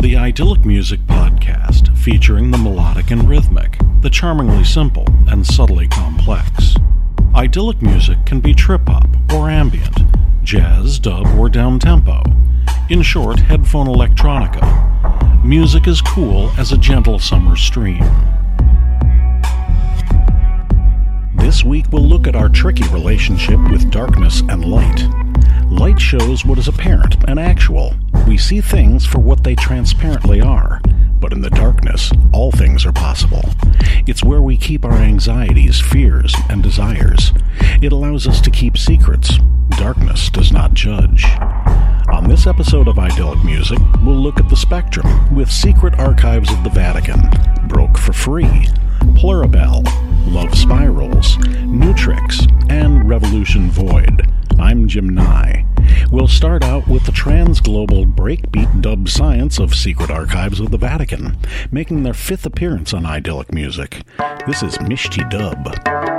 the Idyllic Music Podcast, featuring the melodic and rhythmic, the charmingly simple and subtly complex. Idyllic music can be trip hop or ambient, jazz, dub, or down tempo. In short, headphone electronica. Music is cool as a gentle summer stream. This week we'll look at our tricky relationship with darkness and light. Light shows what is apparent and actual. We see things for what they transparently are. But in the darkness, all things are possible. It's where we keep our anxieties, fears, and desires. It allows us to keep secrets. Darkness does not judge. On this episode of Idyllic Music, we'll look at the spectrum with Secret Archives of the Vatican, Broke for Free, Plurabelle, Love Spirals, Tricks, and Revolution Void. I'm Jim Nye. We'll start out with the trans-global breakbeat dub science of Secret Archives of the Vatican, making their fifth appearance on Idyllic Music. This is Mishti Dub.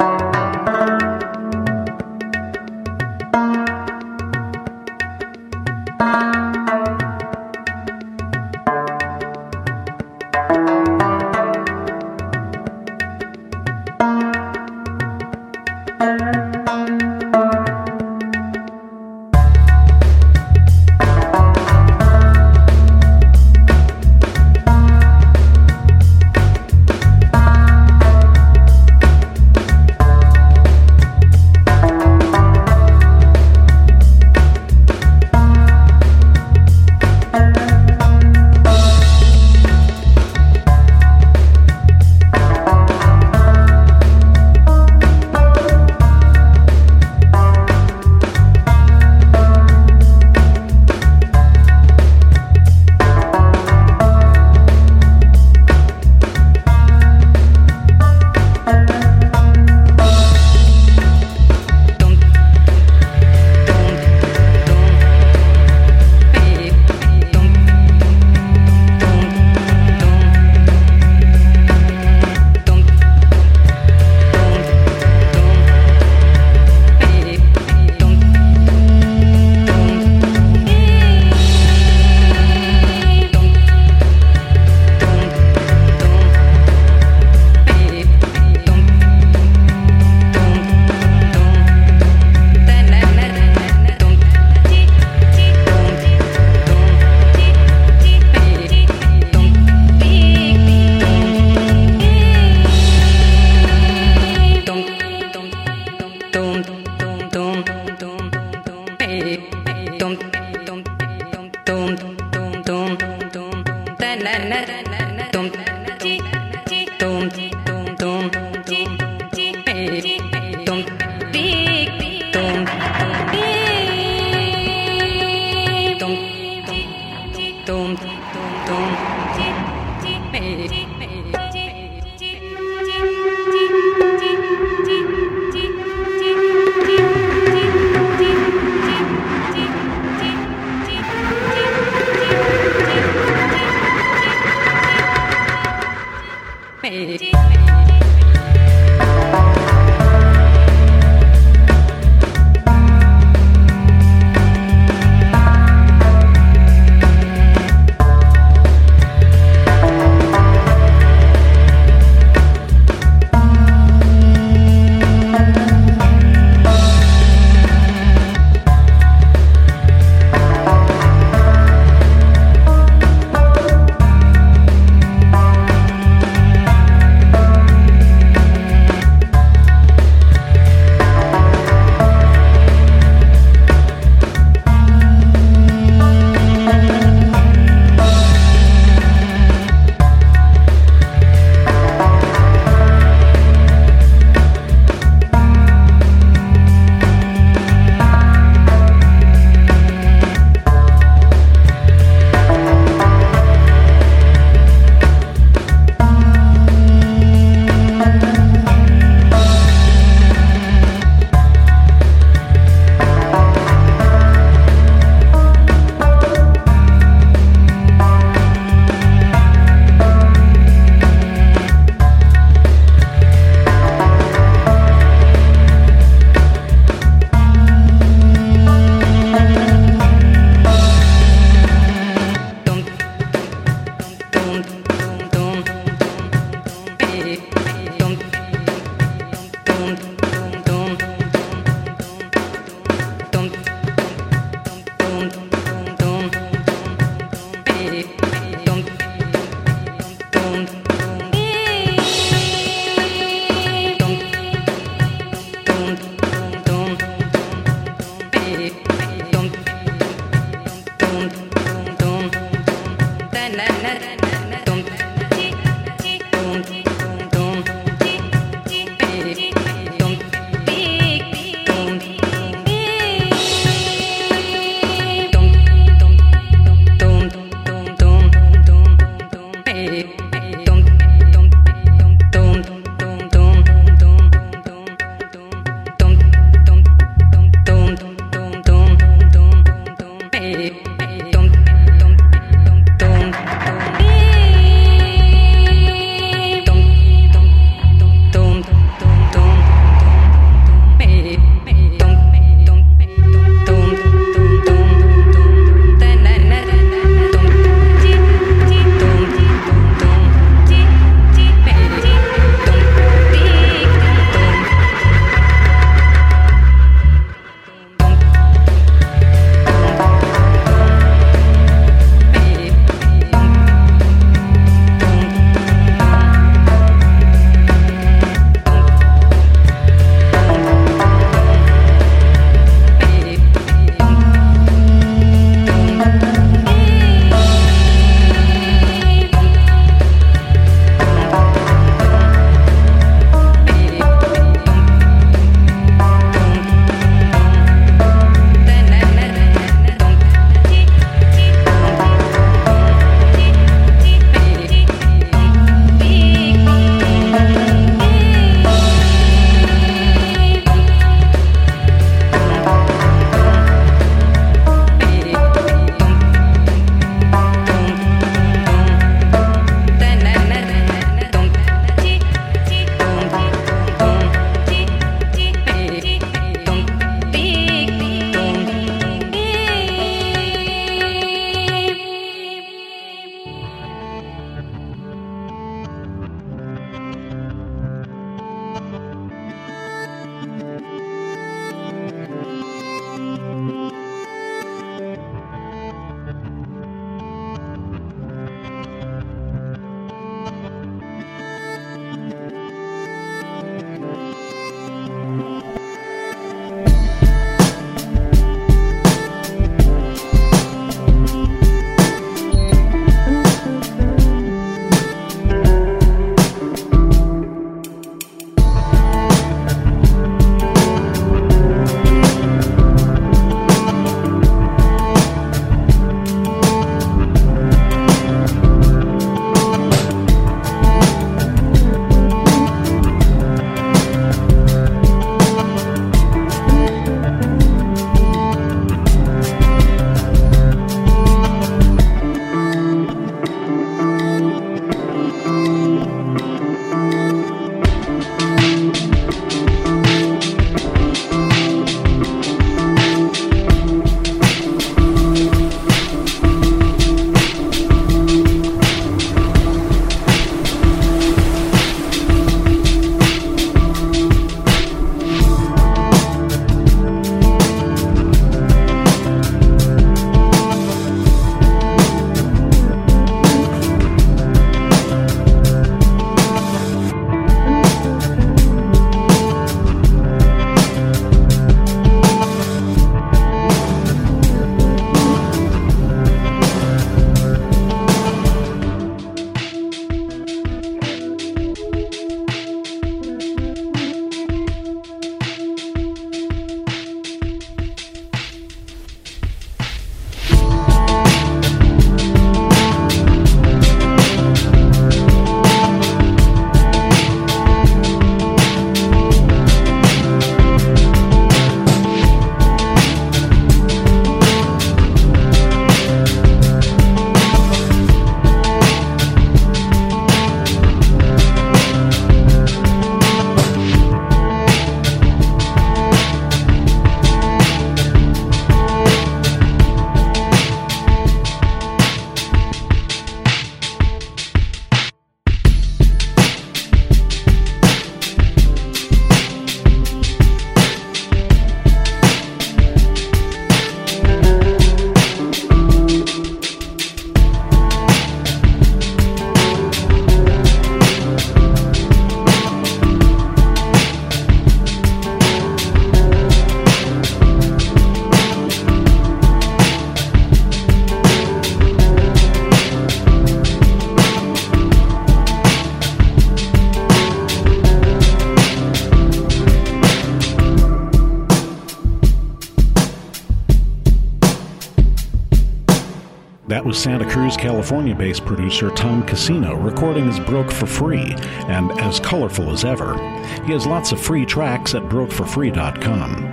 That was Santa Cruz, California based producer Tom Cascino recording his Broke for Free and as colorful as ever. He has lots of free tracks at brokeforfree.com.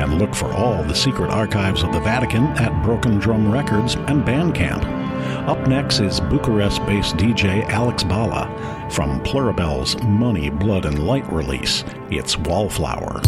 And look for all the secret archives of the Vatican at Broken Drum Records and Bandcamp. Up next is Bucharest based DJ Alex Bala from Plurabelle's Money, Blood, and Light release. It's Wallflower.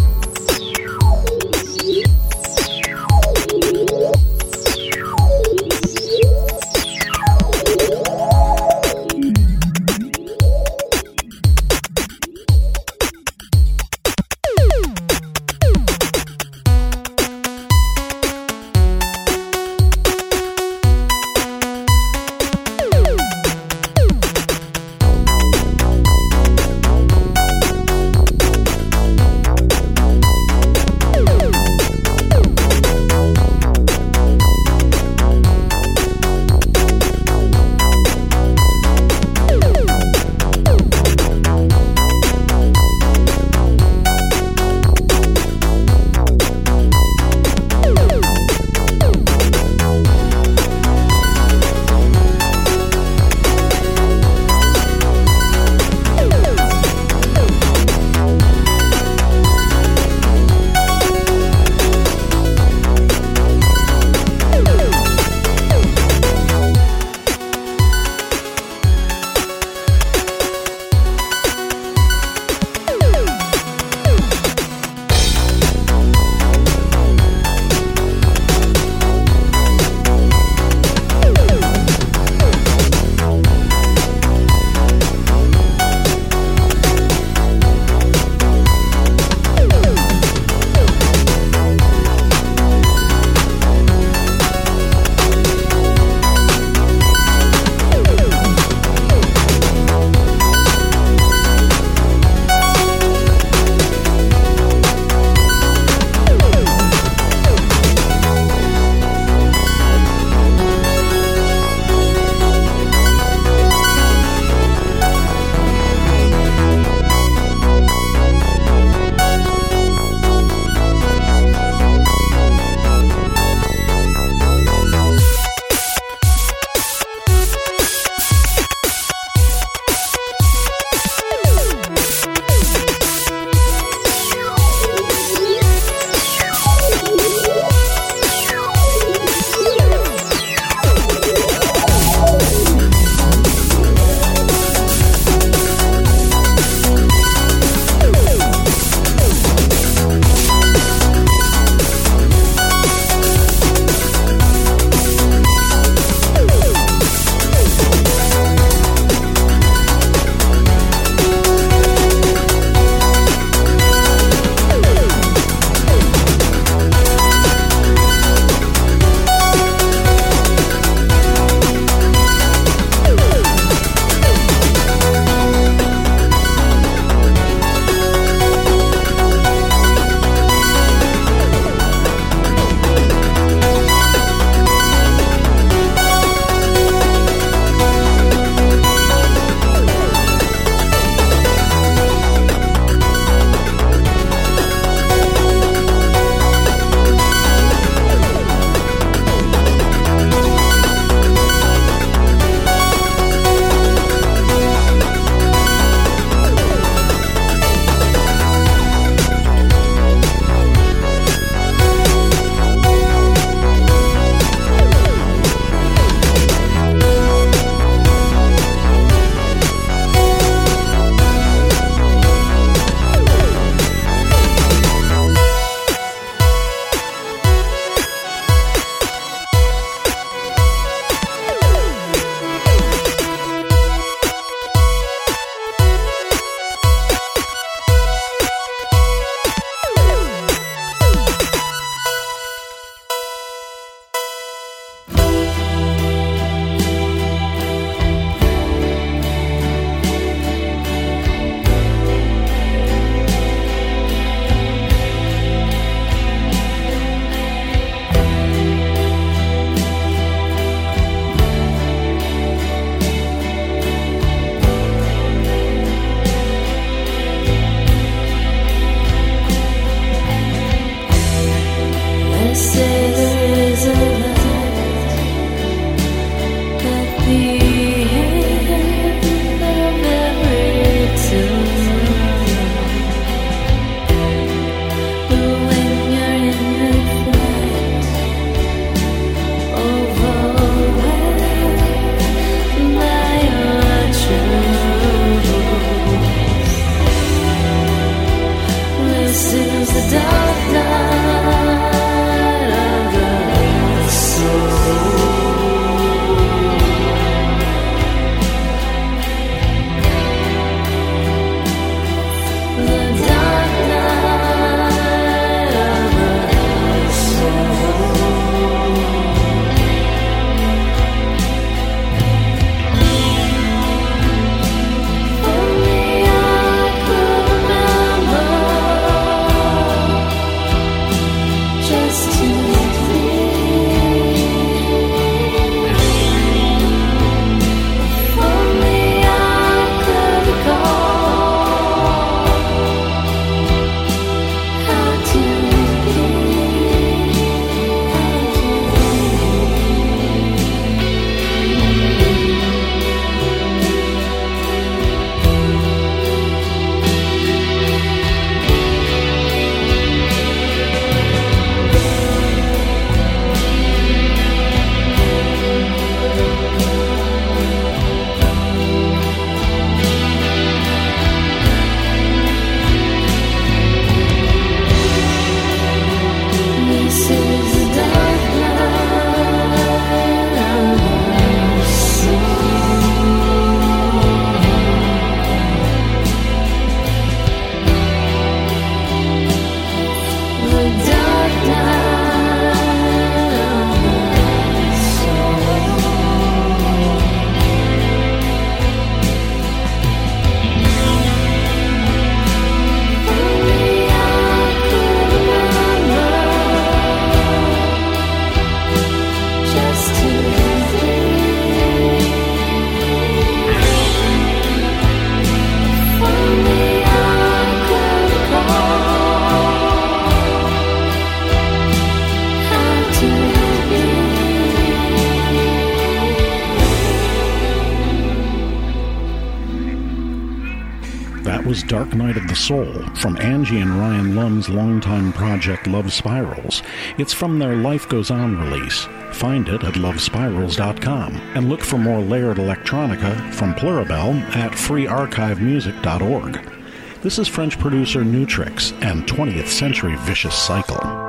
Soul from Anji and Ryan Lum's longtime project Love Spirals. It's from their Life Goes On release. Find it at lovespirals.com and look for more layered electronica from Plurabelle at freearchivemusic.org. This is French producer Nutrix and 20th Century Vicious Cycle.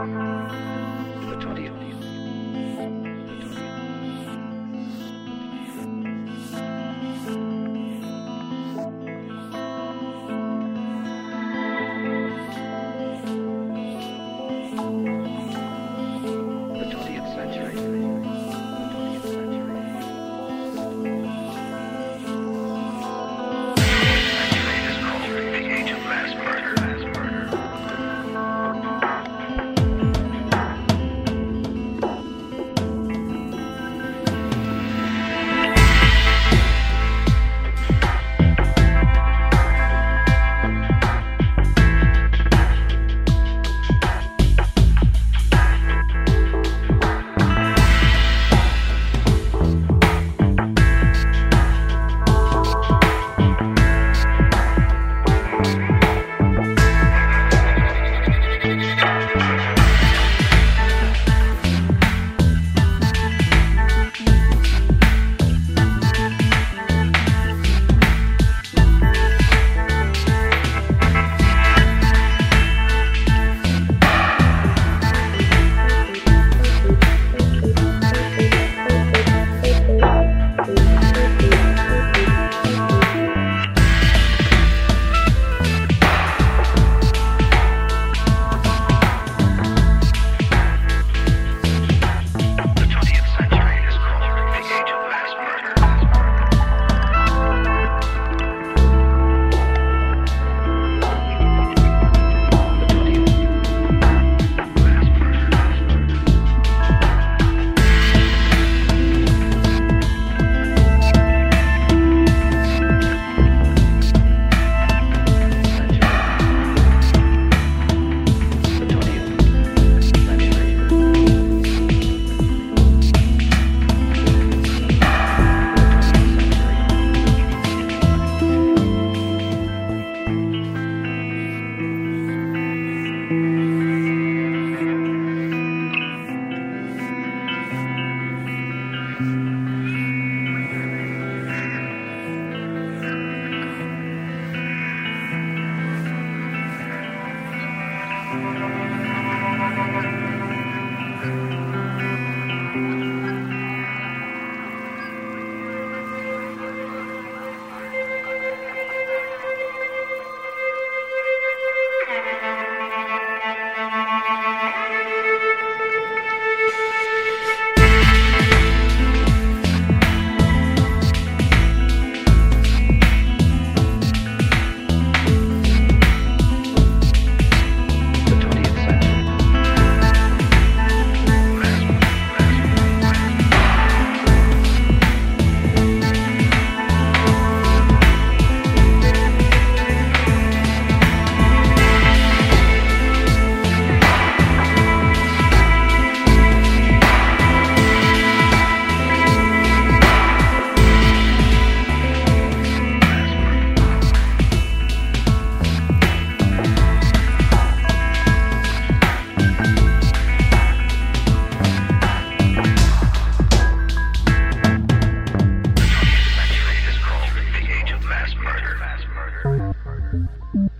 Burger.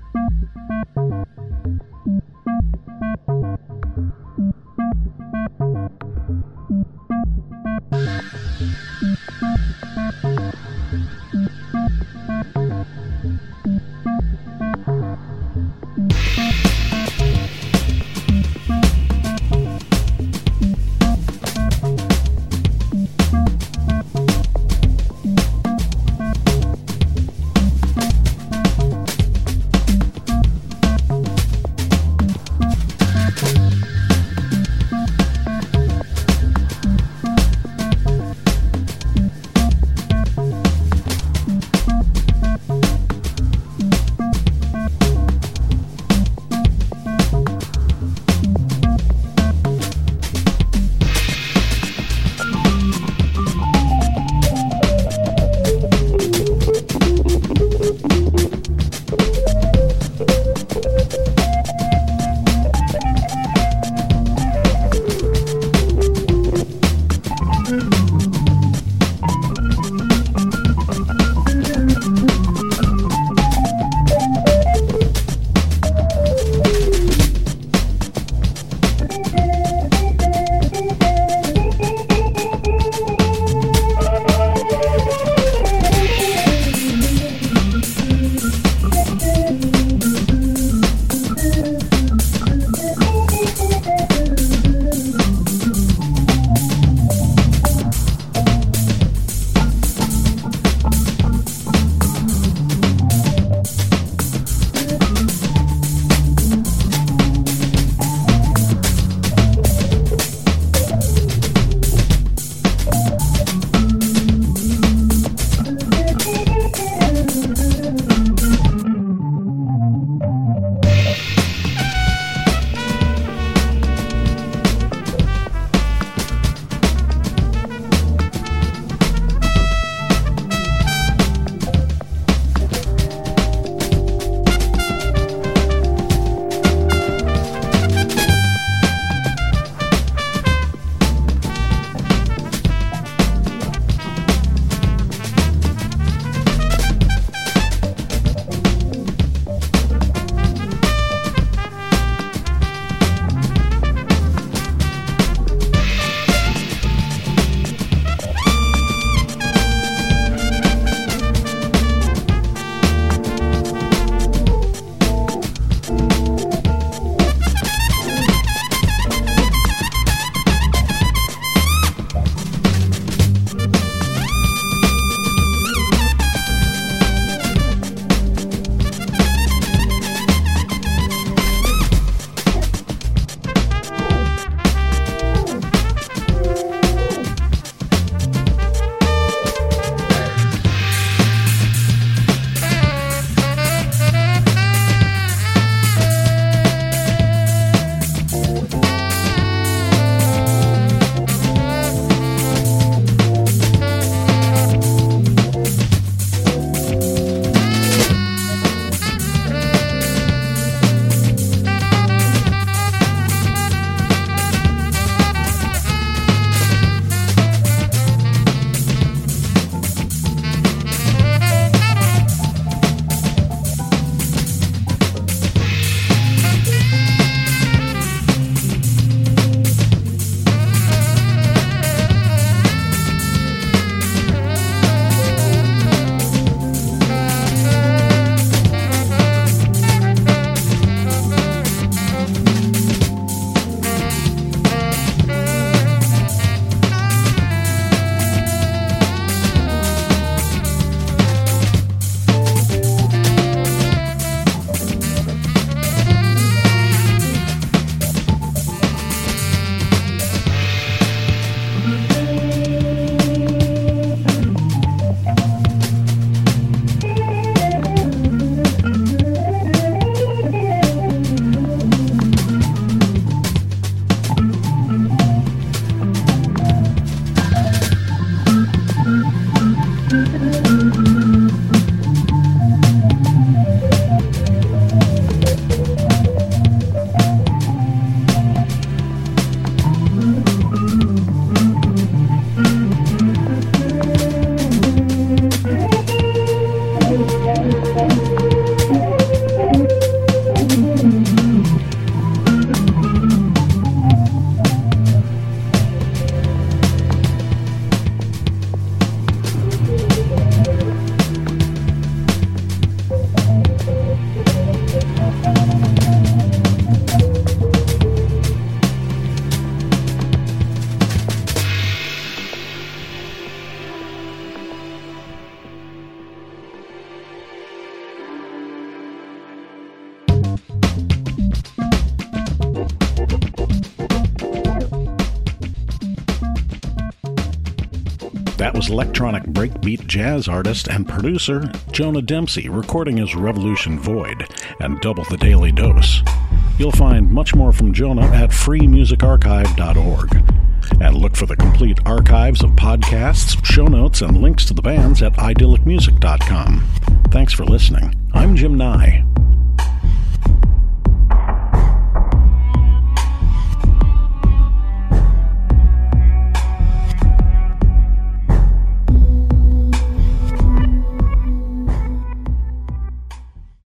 Electronic breakbeat jazz artist and producer Jonah Dempsey recording his Revolution Void and Double the Daily Dose. You'll find much more from Jonah at freemusicarchive.org. And look for the complete archives of podcasts, show notes, and links to the bands at idyllicmusic.com. Thanks for listening. I'm Jim Nye.